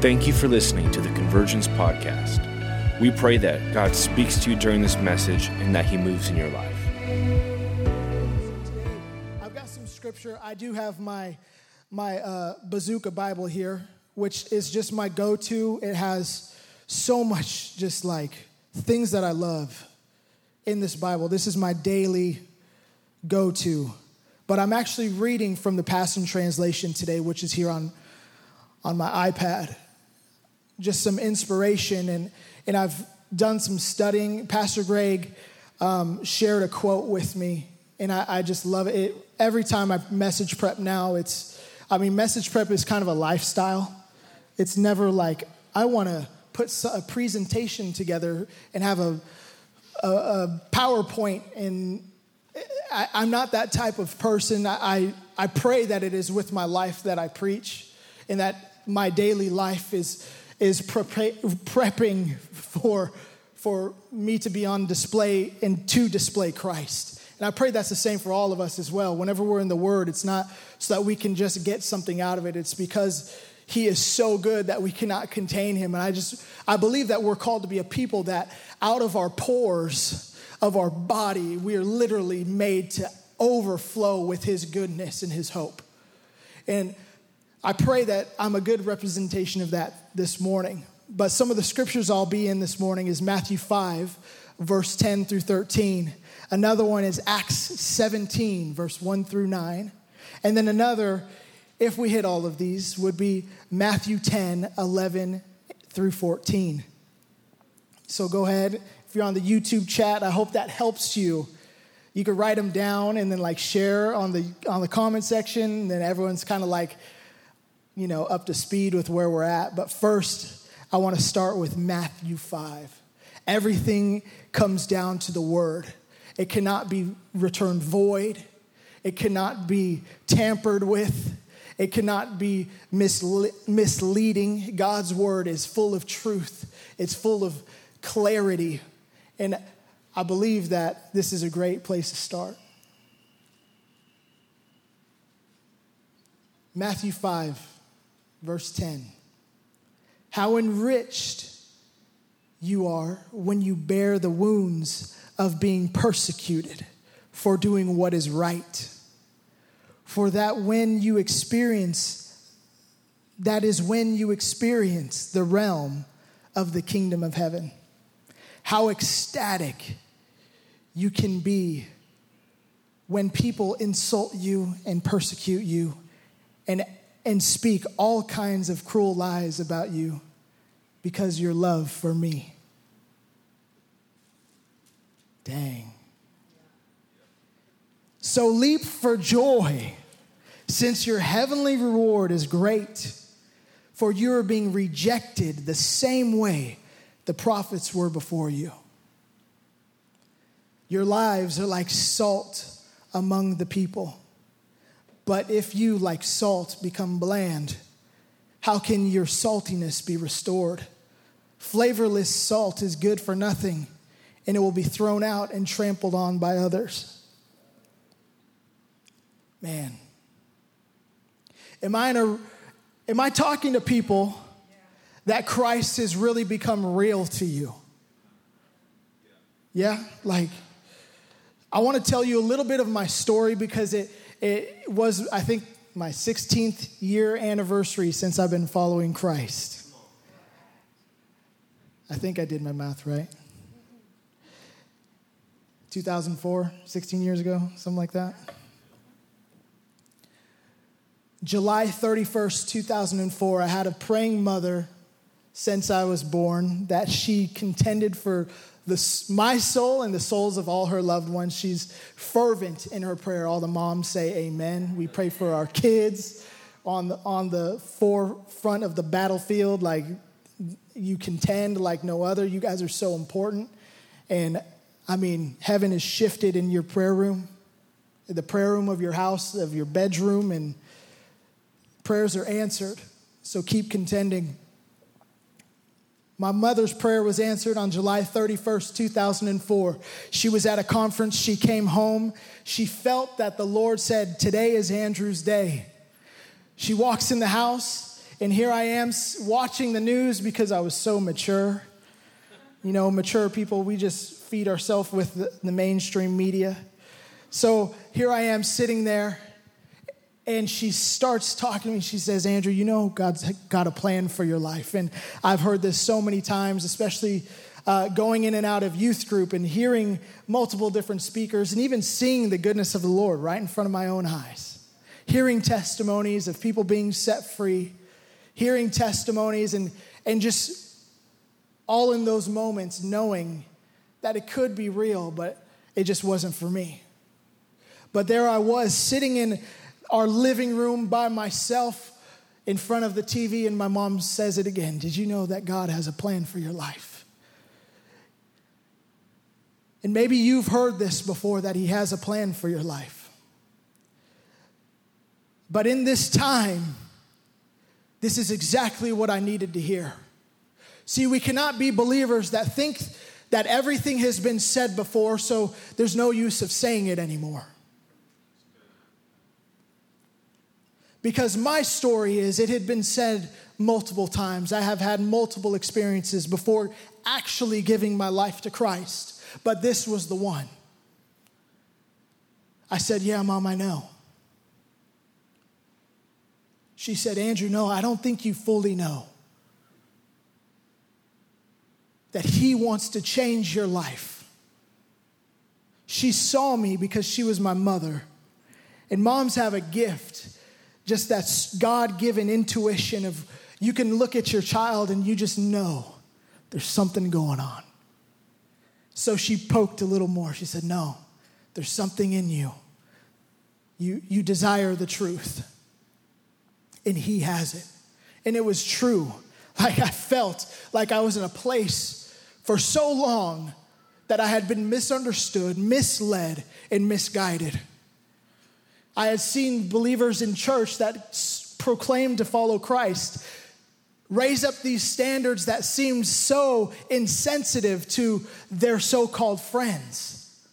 Thank you for listening to the Convergence Podcast. We pray that God speaks to you during this message and that He moves in your life. I've got some scripture. I do have my my uh, bazooka Bible here, which is just my go-to. It has so much just like things that I love in this Bible. This is my daily go-to. But I'm actually reading from the Passion Translation today, which is here on on my iPad. Just some inspiration, and and I've done some studying. Pastor Greg um, shared a quote with me, and I, I just love it. Every time I message prep now, it's I mean, message prep is kind of a lifestyle. It's never like I want to put a presentation together and have a, a, a PowerPoint and I, am not that type of person. I, I pray that it is with my life that I preach and that my daily life is, is prepping for, for me to be on display and to display Christ. And I pray that's the same for all of us as well. Whenever we're in the Word, it's not so that we can just get something out of it, it's because He is so good that we cannot contain Him. And I just, I believe that we're called to be a people that out of our pores, of our body, we are literally made to overflow with His goodness and His hope. And I pray that I'm a good representation of that this morning. But some of the scriptures I'll be in this morning is Matthew 5, verse 10 through 13. Another one is Acts 17, verse 1 through 9. And then another, if we hit all of these, would be Matthew 10, 11 through 14. So go ahead if you're on the YouTube chat, I hope that helps you. You could write them down and then like share on the on the comment section. And then everyone's kind of like, you know, up to speed with where we're at. But first, I want to start with Matthew 5. Everything comes down to the word. It cannot be returned void. It cannot be tampered with. It cannot be misleading. God's word is full of truth. It's full of clarity. And I believe that this is a great place to start. Matthew 5, verse 10. How enriched you are when you bear the wounds of being persecuted for doing what is right. For that when you experience, that is when you experience the realm of the kingdom of heaven how ecstatic you can be when people insult you and persecute you and, and speak all kinds of cruel lies about you because your love for me. Dang. So leap for joy, since your heavenly reward is great, for you are being rejected the same way the prophets were before you. Your lives are like salt among the people. But if you, like salt, become bland, how can your saltiness be restored? Flavorless salt is good for nothing, and it will be thrown out and trampled on by others. Man, am I, in a, am I talking to people that Christ has really become real to you. Yeah, like I want to tell you a little bit of my story because it it was I think my 16th year anniversary since I've been following Christ. I think I did my math right. 2004, 16 years ago, something like that. July 31st, 2004, I had a praying mother since I was born, that she contended for the, my soul and the souls of all her loved ones. She's fervent in her prayer. All the moms say amen. We pray for our kids on the, on the forefront of the battlefield, like you contend like no other. You guys are so important. And I mean, heaven is shifted in your prayer room, the prayer room of your house, of your bedroom, and prayers are answered. So keep contending. My mother's prayer was answered on July 31st, 2004. She was at a conference. She came home. She felt that the Lord said, Today is Andrew's day. She walks in the house, And here I am watching the news because I was so mature. You know, mature people, we just feed ourselves with the, the mainstream media. So here I am sitting there, and she starts talking to me. She says, Andrew, you know, God's got a plan for your life. And I've heard this so many times, especially uh, going in and out of youth group and hearing multiple different speakers and even seeing the goodness of the Lord right in front of my own eyes. Hearing testimonies of people being set free, hearing testimonies, and, and just all in those moments knowing that it could be real, but it just wasn't for me. But there I was sitting in our living room by myself in front of the TV, and my mom says it again Did you know that God has a plan for your life? And maybe you've heard this before that He has a plan for your life. But in this time, this is exactly what I needed to hear. See, we cannot be believers that think that everything has been said before, so there's no use of saying it anymore. Because my story is it had been said multiple times. I have had multiple experiences before actually giving my life to Christ, but this was the one. I said, Yeah, mom, I know. She said, Andrew, no, I don't think you fully know that He wants to change your life. She saw me because she was my mother. And moms have a gift, just that God given intuition of you can look at your child and you just know there's something going on. So she poked a little more. She said, No, there's something in you. You, you desire the truth, and He has it. And it was true. Like I felt like I was in a place for so long that I had been misunderstood, misled, and misguided. I had seen believers in church that proclaimed to follow Christ raise up these standards that seemed so insensitive to their so called friends.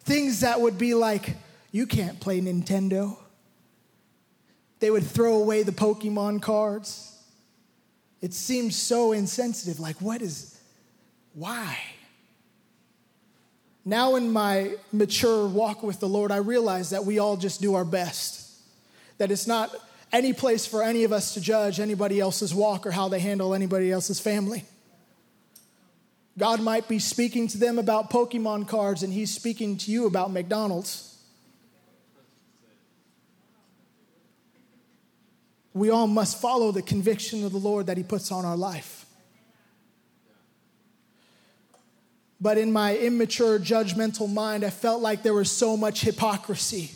Things that would be like, you can't play Nintendo. They would throw away the Pokemon cards. It seems so insensitive. Like, what is, why? Now, in my mature walk with the Lord, I realize that we all just do our best. That it's not any place for any of us to judge anybody else's walk or how they handle anybody else's family. God might be speaking to them about Pokemon cards, and He's speaking to you about McDonald's. we all must follow the conviction of the Lord that He puts on our life. But in my immature, judgmental mind, I felt like there was so much hypocrisy.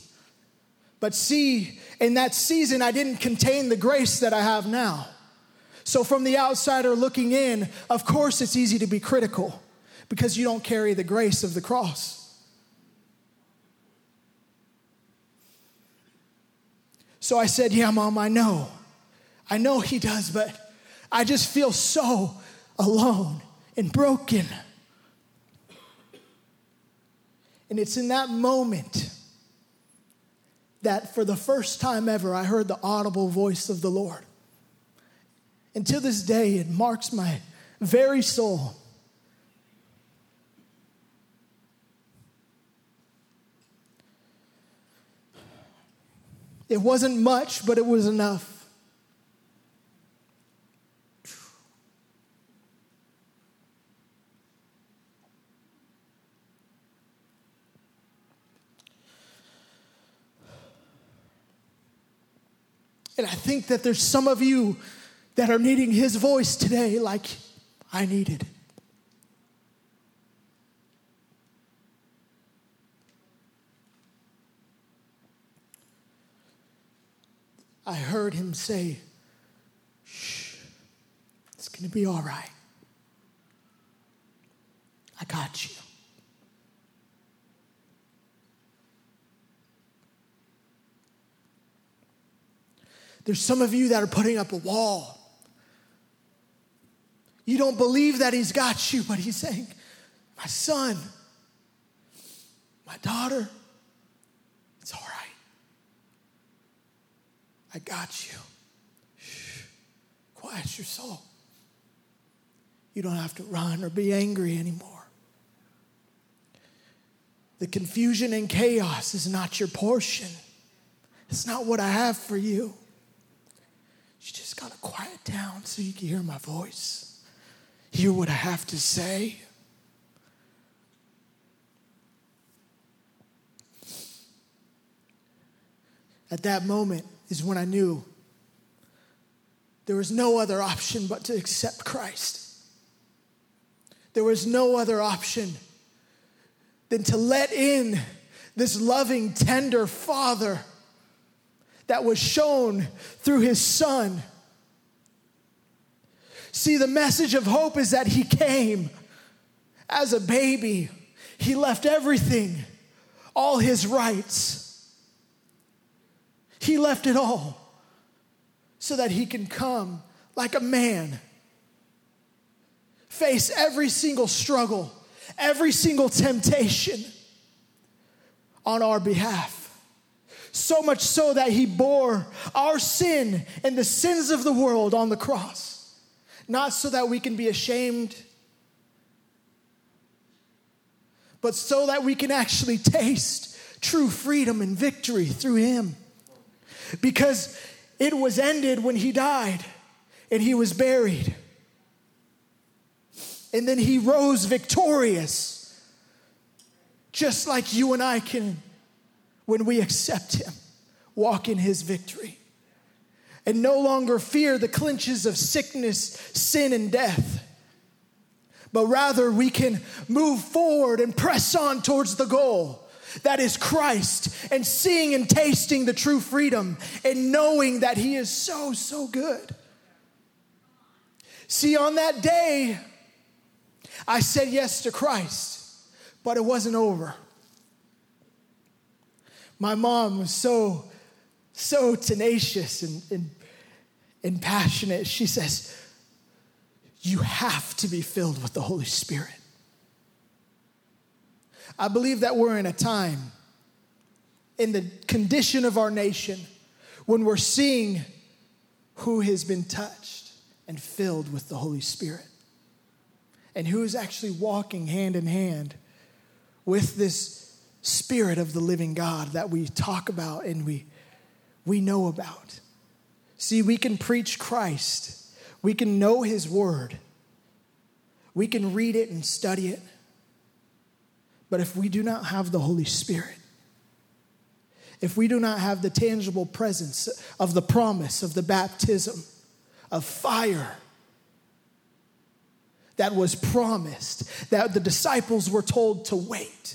But see, in that season, I didn't contain the grace that I have now. So, from the outsider looking in, of course, it's easy to be critical because you don't carry the grace of the cross. So I said, Yeah, mom, I know. I know he does, but I just feel so alone and broken. And it's in that moment that for the first time ever, I heard the audible voice of the Lord. And to this day, it marks my very soul. It wasn't much, but it was enough. And I think that there's some of you that are needing his voice today, like I needed. I heard him say, Shh, it's going to be all right. I got you. There's some of you that are putting up a wall. You don't believe that he's got you, but he's saying, My son, my daughter, it's all right. I got you. Shh. Quiet your soul. You don't have to run or be angry anymore. The confusion and chaos is not your portion. It's not what I have for you. You just got to quiet down so you can hear my voice, hear what I have to say. At that moment is when I knew there was no other option but to accept Christ. There was no other option than to let in this loving, tender Father that was shown through his son. See, the message of hope is that he came as a baby. He left everything, all his rights. He left it all so that he can come like a man, face every single struggle, every single temptation on our behalf. So much so that he bore our sin and the sins of the world on the cross. Not so that we can be ashamed, but so that we can actually taste true freedom and victory through him. Because it was ended when he died and he was buried. And then he rose victorious, just like you and I can when we accept Him, walk in His victory, and no longer fear the clinches of sickness, sin, and death. But rather, we can move forward and press on towards the goal that is Christ, and seeing and tasting the true freedom, and knowing that He is so, so good. See, on that day, I said yes to Christ, but it wasn't over. My mom was so, so tenacious and, and, and passionate. She says, You have to be filled with the Holy Spirit. I believe that we're in a time in the condition of our nation when we're seeing who has been touched and filled with the Holy Spirit and who is actually walking hand in hand with this Spirit of the living God that we talk about and we, we know about. See, we can preach Christ, we can know His Word, we can read it and study it. But if we do not have the Holy Spirit, if we do not have the tangible presence of the promise of the baptism of fire that was promised, that the disciples were told to wait,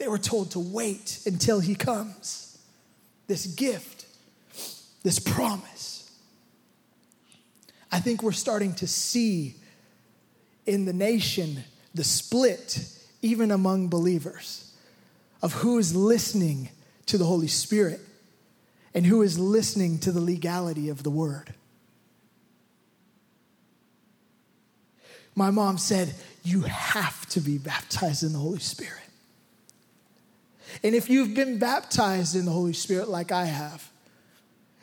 they were told to wait until he comes. This gift, this promise. I think we're starting to see in the nation the split, even among believers, of who is listening to the Holy Spirit and who is listening to the legality of the word. My mom said, You have to be baptized in the Holy Spirit. And if you've been baptized in the Holy Spirit like I have,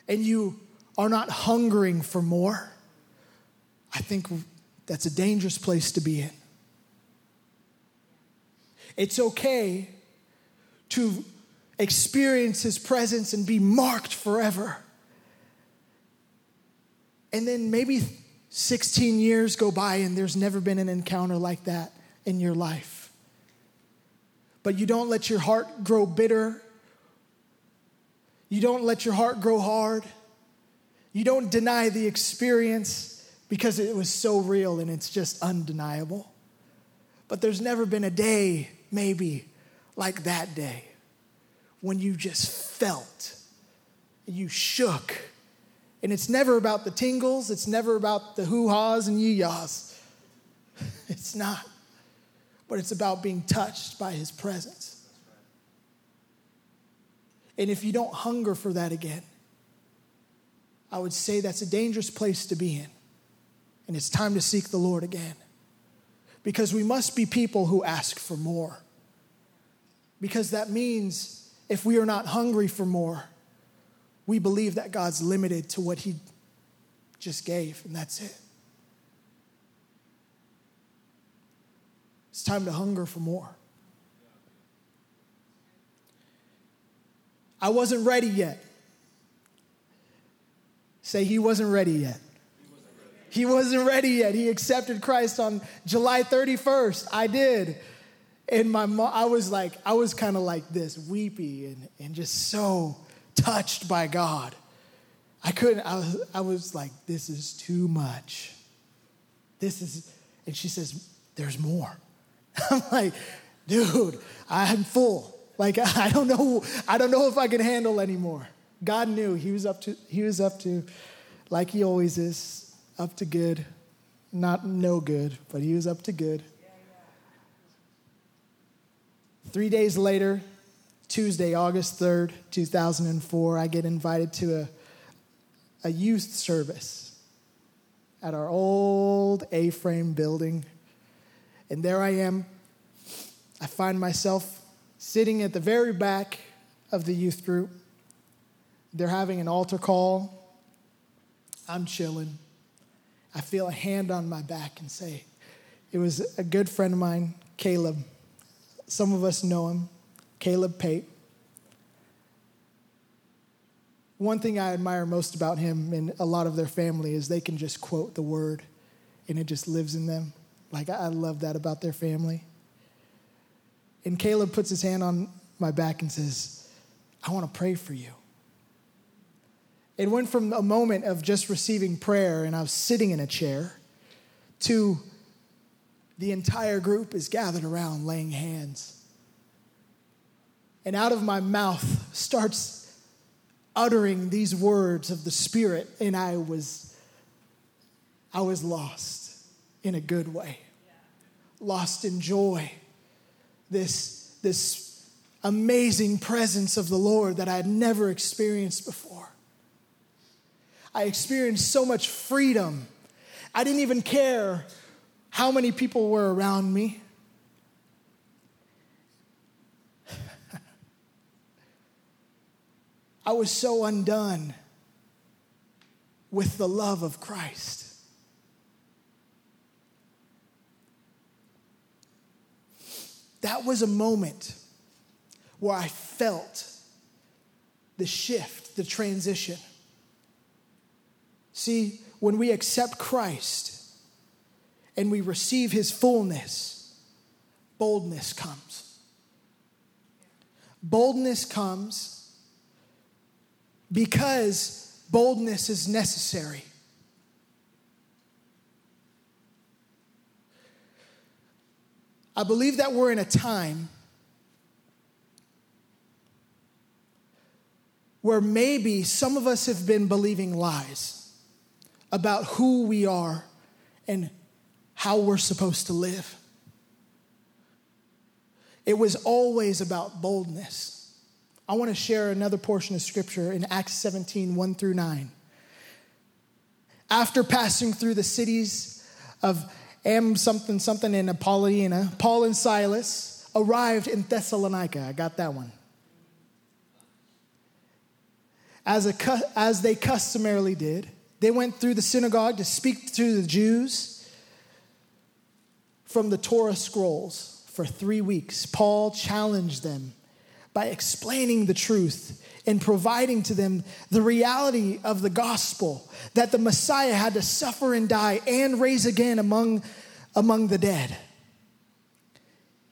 and you are not hungering for more, I think that's a dangerous place to be in. It's okay to experience His presence and be marked forever. And then maybe 16 years go by and there's never been an encounter like that in your life but you don't let your heart grow bitter. You don't let your heart grow hard. You don't deny the experience because it was so real and it's just undeniable. But there's never been a day, maybe, like that day when you just felt, you shook. And it's never about the tingles, it's never about the hoo ha's and yee yaws. It's not but it's about being touched by his presence. And if you don't hunger for that again, I would say that's a dangerous place to be in. And it's time to seek the Lord again. Because we must be people who ask for more. Because that means if we are not hungry for more, we believe that God's limited to what He just gave, and that's it. It's time to hunger for more. I wasn't ready yet. Say, He wasn't ready yet. He wasn't ready yet. He accepted Christ on July 31st. I did. And my mom, I was like, I was kind of like this, weepy and, and just so touched by God. I couldn't, I was, I was like, this is too much. This is, and she says, there's more. I'm like, dude, I'm full. Like, I don't know, I don't know if I can handle anymore. God knew he was up to, he was up to, like he always is, up to good. Not no good, but he was up to good. Three days later, Tuesday, August 3rd, 2004, I get invited to a, a youth service at our old A frame building. And there I am. I find myself sitting at the very back of the youth group. They're having an altar call. I'm chilling. I feel a hand on my back and say, It was a good friend of mine, Caleb. Some of us know him, Caleb Pate. One thing I admire most about him and a lot of their family is they can just quote the word and it just lives in them. Like, I love that about their family. And Caleb puts his hand on my back and says, I want to pray for you. It went from a moment of just receiving prayer and I was sitting in a chair to the entire group is gathered around laying hands. And out of my mouth starts uttering these words of the Spirit, and I was, I was lost in a good way, lost in joy. This, this amazing presence of the Lord that I had never experienced before. I experienced so much freedom. I didn't even care how many people were around me. I was so undone with the love of Christ. That was a moment where I felt the shift, the transition. See, when we accept Christ and we receive his fullness, boldness comes. Boldness comes because boldness is necessary. I believe that we're in a time where maybe some of us have been believing lies about who we are and how we're supposed to live. It was always about boldness. I want to share another portion of scripture in Acts 17 1 through 9. After passing through the cities of Am something something in Apollonia, Paul and Silas arrived in Thessalonica. I got that one. As, a, as they customarily did, they went through the synagogue to speak to the Jews from the Torah scrolls for three weeks. Paul challenged them by explaining the truth and providing to them the reality of the gospel that the Messiah had to suffer and die and raise again among, among the dead.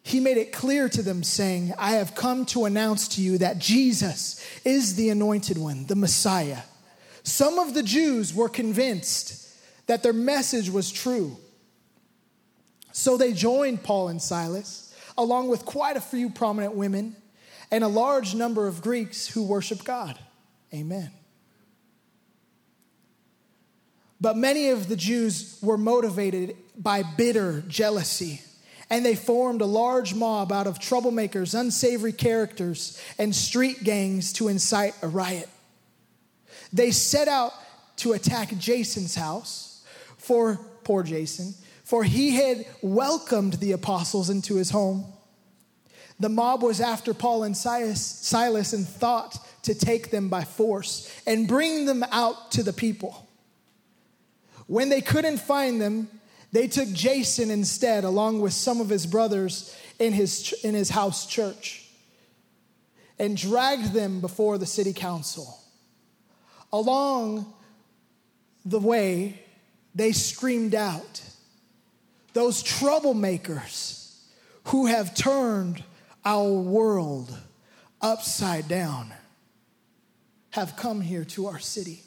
He made it clear to them, saying, I have come to announce to you that Jesus is the anointed one, the Messiah. Some of the Jews were convinced that their message was true. So they joined Paul and Silas, along with quite a few prominent women and a large number of Greeks who worship God. Amen. But many of the Jews were motivated by bitter jealousy, and they formed a large mob out of troublemakers, unsavory characters, and street gangs to incite a riot. They set out to attack Jason's house for poor Jason, for he had welcomed the apostles into his home. The mob was after Paul and Silas and thought to take them by force and bring them out to the people. When they couldn't find them, they took Jason instead, along with some of his brothers in his, in his house church, and dragged them before the city council. Along the way, they screamed out, Those troublemakers who have turned our world upside down have come here to our city.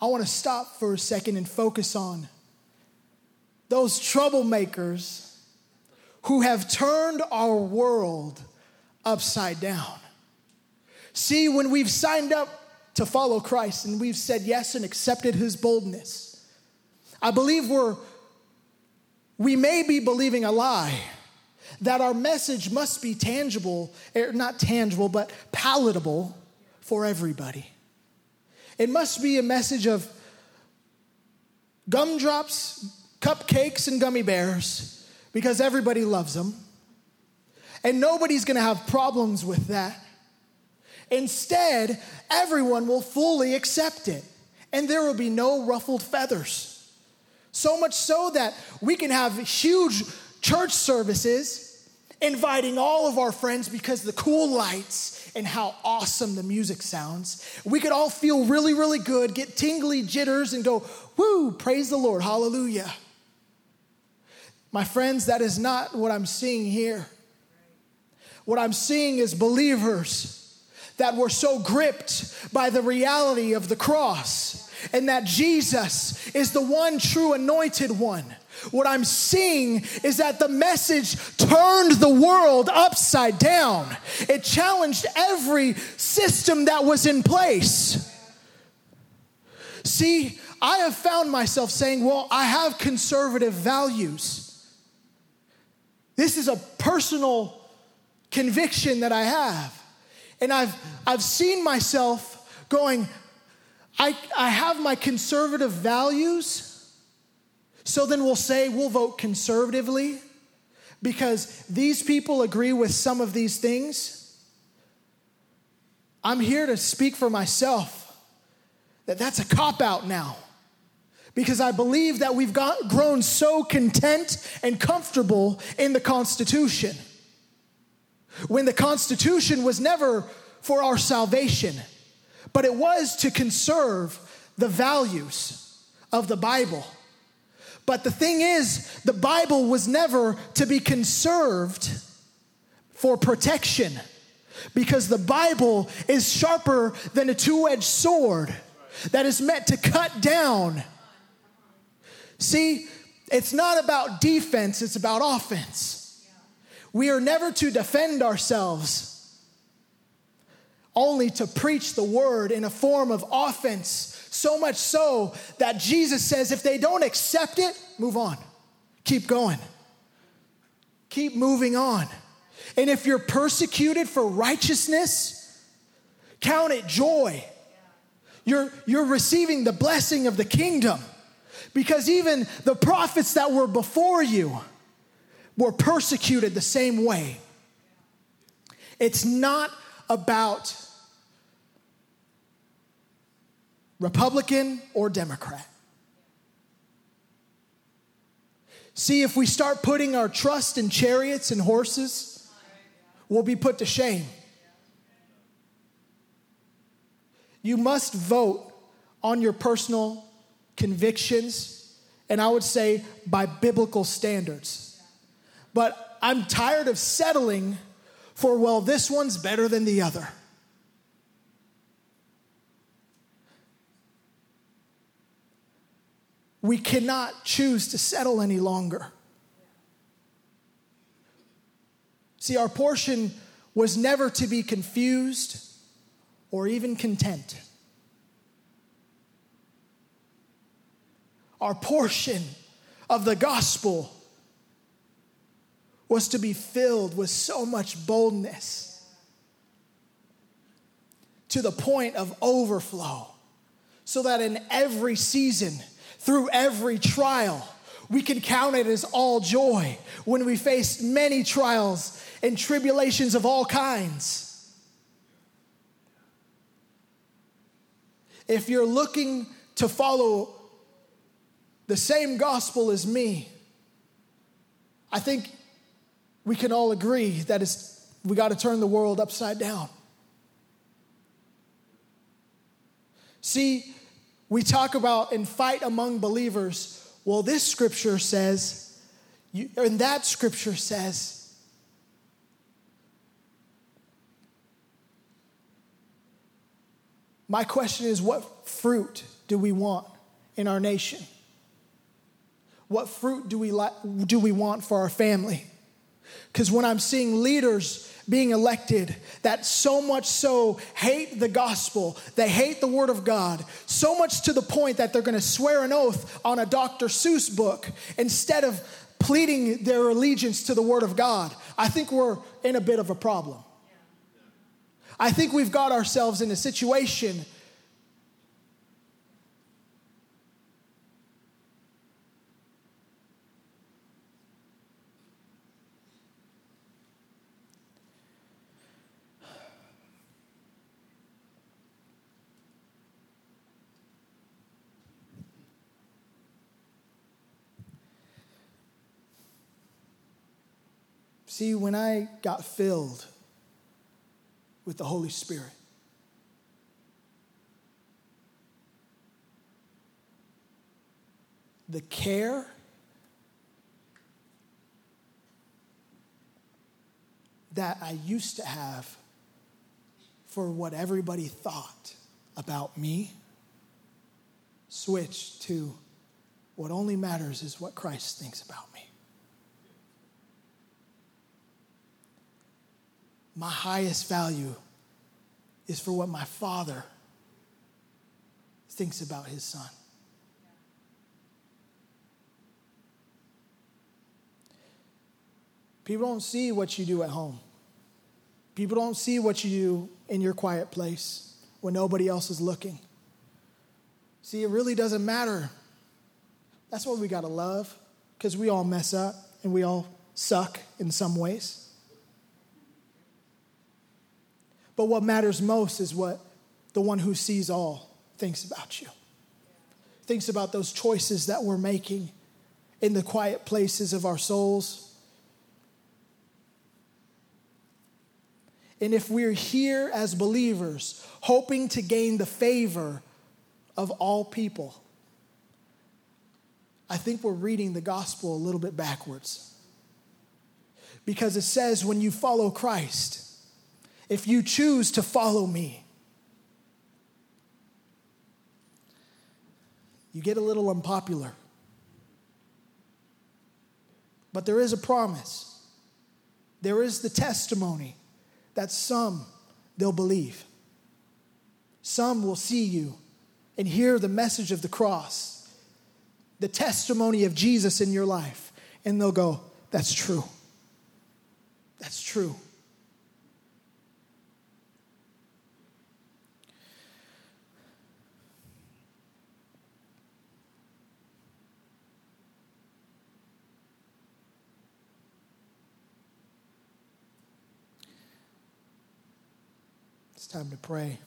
I want to stop for a second and focus on those troublemakers who have turned our world upside down. See, when we've signed up to follow Christ and we've said yes and accepted his boldness, I believe we're, we may be believing a lie that our message must be tangible, er, not tangible, but palatable for everybody. It must be a message of gumdrops, cupcakes, and gummy bears because everybody loves them. And nobody's gonna have problems with that. Instead, everyone will fully accept it, and there will be no ruffled feathers. So much so that we can have huge church services inviting all of our friends because the cool lights and how awesome the music sounds. We could all feel really, really good, get tingly jitters, and go, woo, praise the Lord, hallelujah. My friends, that is not what I'm seeing here. What I'm seeing is believers that were so gripped by the reality of the cross and that Jesus is the one true anointed one. What I'm seeing is that the message turned the world upside down. It challenged every system that was in place. See, I have found myself saying, Well, I have conservative values. This is a personal conviction that I have. And I've, I've seen myself going, I, I have my conservative values, so then we'll say we'll vote conservatively because these people agree with some of these things. I'm here to speak for myself that that's a cop out now because I believe that we've got, grown so content and comfortable in the Constitution when the Constitution was never for our salvation, but it was to conserve the values of the Bible. But the thing is, the Bible was never to be conserved for protection because the Bible is sharper than a two edged sword that is meant to cut down. See, it's not about defense, it's about offense. We are never to defend ourselves, only to preach the word in a form of offense. So much so that Jesus says, if they don't accept it, move on. Keep going. Keep moving on. And if you're persecuted for righteousness, count it joy. You're, you're receiving the blessing of the kingdom. Because even the prophets that were before you, were persecuted the same way. It's not about Republican or Democrat. See, if we start putting our trust in chariots and horses, we'll be put to shame. You must vote on your personal convictions, and I would say by biblical standards but I'm tired of settling for, well, this one's better than the other. We cannot choose to settle any longer. See, our portion was never to be confused or even content. Our portion of the gospel was to be filled with so much boldness to the point of overflow, so that in every season, through every trial. We can count it as all joy when we face many trials and tribulations of all kinds. If you're looking to follow the same gospel as me, I think we can all agree that it's, we got to turn the world upside down. See, we talk about and fight among believers. Well, this scripture says, and that scripture says, My question is what fruit do we want in our nation? What fruit do we, li- do we want for our family? Because when I'm seeing leaders being elected that so much so hate the gospel, they hate the word of God, so much to the point that they're going to swear an oath on a Dr. Seuss book instead of pleading their allegiance to the word of God, I think we're in a bit of a problem. I think we've got ourselves in a situation See, when I got filled with the Holy Spirit, the care that I used to have for what everybody thought about me switched to what only matters is what Christ thinks about me. My highest value is for what my father thinks about his son. People don't see what you do at home. People don't see what you do in your quiet place when nobody else is looking. See, it really doesn't matter. That's what we got to love because we all mess up and we all suck in some ways. But what matters most is what the one who sees all thinks about you, thinks about those choices that we're making in the quiet places of our souls. And if we're here as believers, hoping to gain the favor of all people, I think we're reading the gospel a little bit backwards. Because it says when you follow Christ, if you choose to follow me. You get a little unpopular. But there is a promise. There is the testimony that some they'll believe. Some will see you and hear the message of the cross, the testimony of Jesus in your life, and they'll go, That's true. That's true. It's time to pray.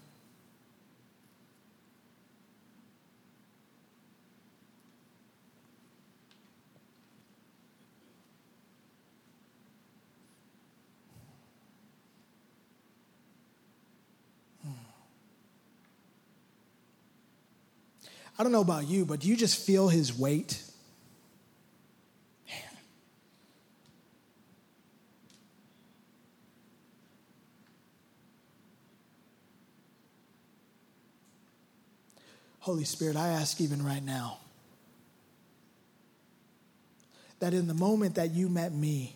Hmm. I don't know about you, but do you just feel his weight? Holy Spirit, I ask even right now that in the moment that you met me,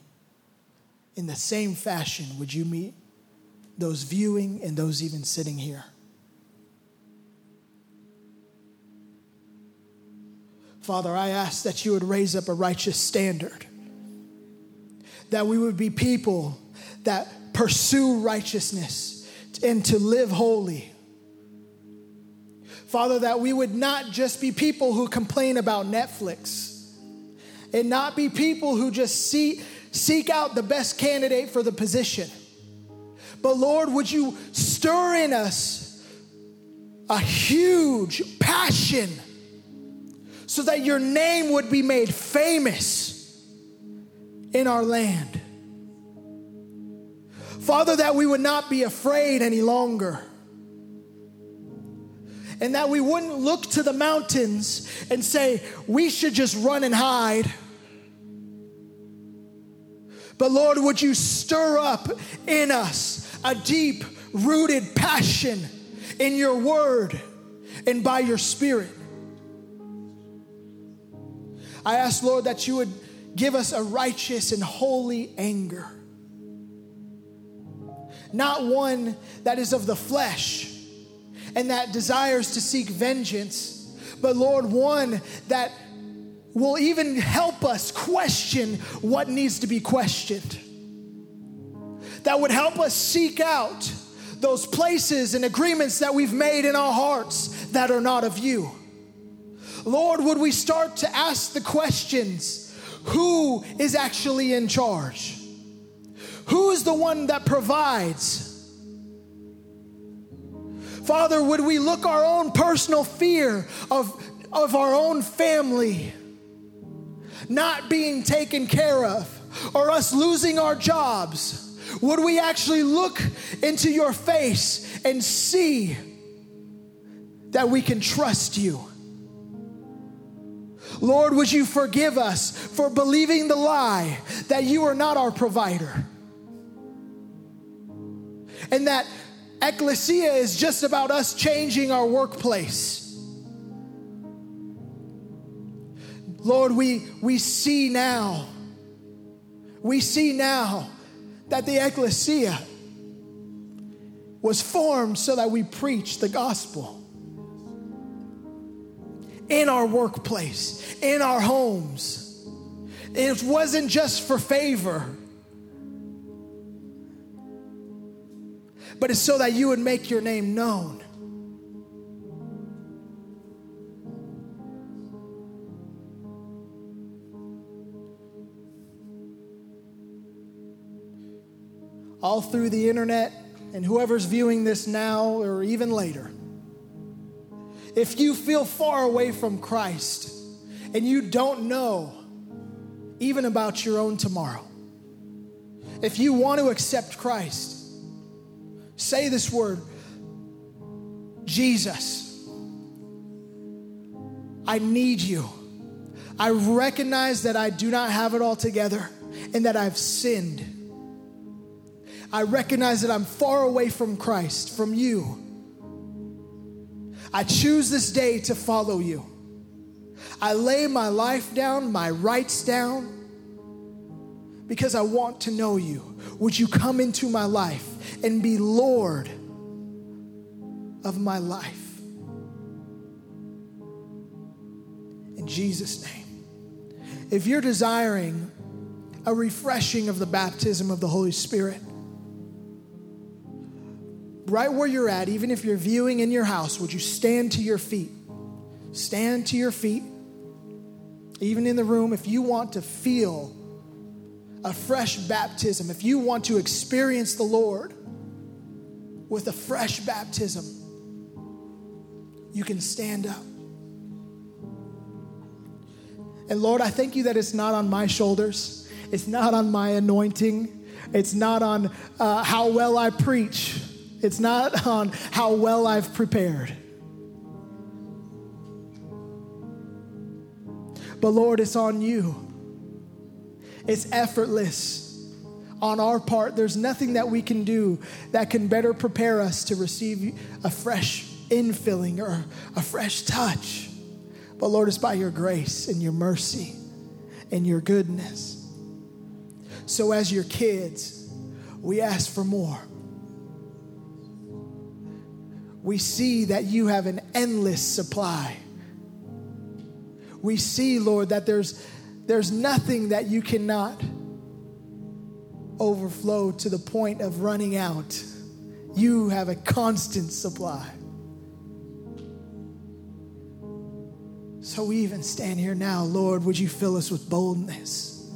in the same fashion, would you meet those viewing and those even sitting here? Father, I ask that you would raise up a righteous standard, that we would be people that pursue righteousness and to live holy Father, that we would not just be people who complain about Netflix and not be people who just see, seek out the best candidate for the position. But Lord, would you stir in us a huge passion so that your name would be made famous in our land. Father, that we would not be afraid any longer. And that we wouldn't look to the mountains and say, we should just run and hide. But Lord, would you stir up in us a deep rooted passion in your word and by your spirit? I ask, Lord, that you would give us a righteous and holy anger, not one that is of the flesh and that desires to seek vengeance, but Lord, one that will even help us question what needs to be questioned. That would help us seek out those places and agreements that we've made in our hearts that are not of you. Lord, would we start to ask the questions who is actually in charge? Who is the one that provides? Father, would we look our own personal fear of, of our own family not being taken care of or us losing our jobs? Would we actually look into your face and see that we can trust you? Lord, would you forgive us for believing the lie that you are not our provider? And that ecclesia is just about us changing our workplace. Lord, we, we see now, we see now that the ecclesia was formed so that we preach the gospel in our workplace, in our homes. It wasn't just for favor, but it's so that you would make your name known. All through the internet, and whoever's viewing this now or even later if you feel far away from Christ and you don't know even about your own tomorrow, if you want to accept Christ, say this word Jesus, I need you. I recognize that I do not have it all together and that I've sinned. I recognize that I'm far away from Christ, from you. I choose this day to follow you. I lay my life down, my rights down, because I want to know you. Would you come into my life and be Lord of my life? In Jesus' name. If you're desiring a refreshing of the baptism of the Holy Spirit, right where you're at, even if you're viewing in your house, would you stand to your feet? Stand to your feet. Even in the room, if you want to feel a fresh baptism, if you want to experience the Lord with a fresh baptism, you can stand up. And Lord, I thank you that it's not on my shoulders, it's not on my anointing, it's not on uh, how well I preach it's not on how well I've prepared. But Lord, it's on you. It's effortless on our part. There's nothing that we can do that can better prepare us to receive a fresh infilling or a fresh touch. But Lord, it's by your grace and your mercy and your goodness. So, as your kids, we ask for more we see that you have an endless supply. We see, Lord, that there's, there's nothing that you cannot overflow to the point of running out. You have a constant supply. So we even stand here now, Lord, would you fill us with boldness?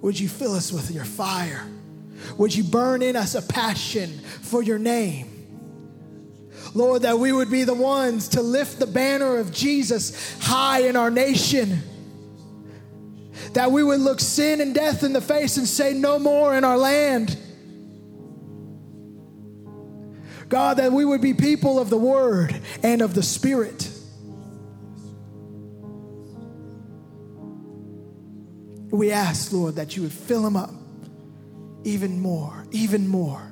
Would you fill us with your fire? Would you burn in us a passion for your name? Lord, that we would be the ones to lift the banner of Jesus high in our nation. That we would look sin and death in the face and say, No more in our land. God, that we would be people of the Word and of the Spirit. We ask, Lord, that you would fill them up even more, even more.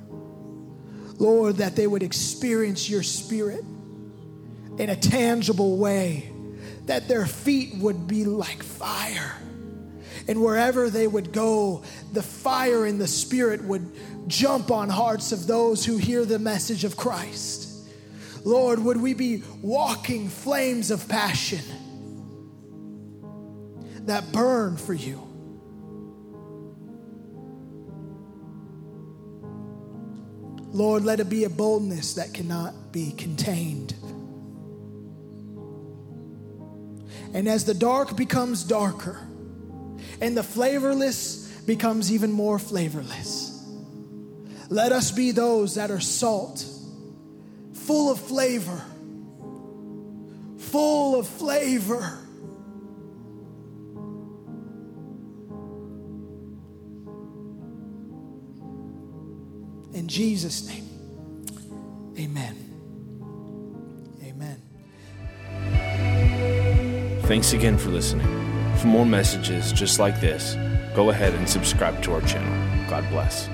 Lord, that they would experience your Spirit in a tangible way, that their feet would be like fire. And wherever they would go, the fire and the Spirit would jump on hearts of those who hear the message of Christ. Lord, would we be walking flames of passion that burn for you? Lord, let it be a boldness that cannot be contained. And as the dark becomes darker and the flavorless becomes even more flavorless, let us be those that are salt, full of flavor, full of flavor. In Jesus' name, amen. Amen. Thanks again for listening. For more messages just like this, go ahead and subscribe to our channel. God bless.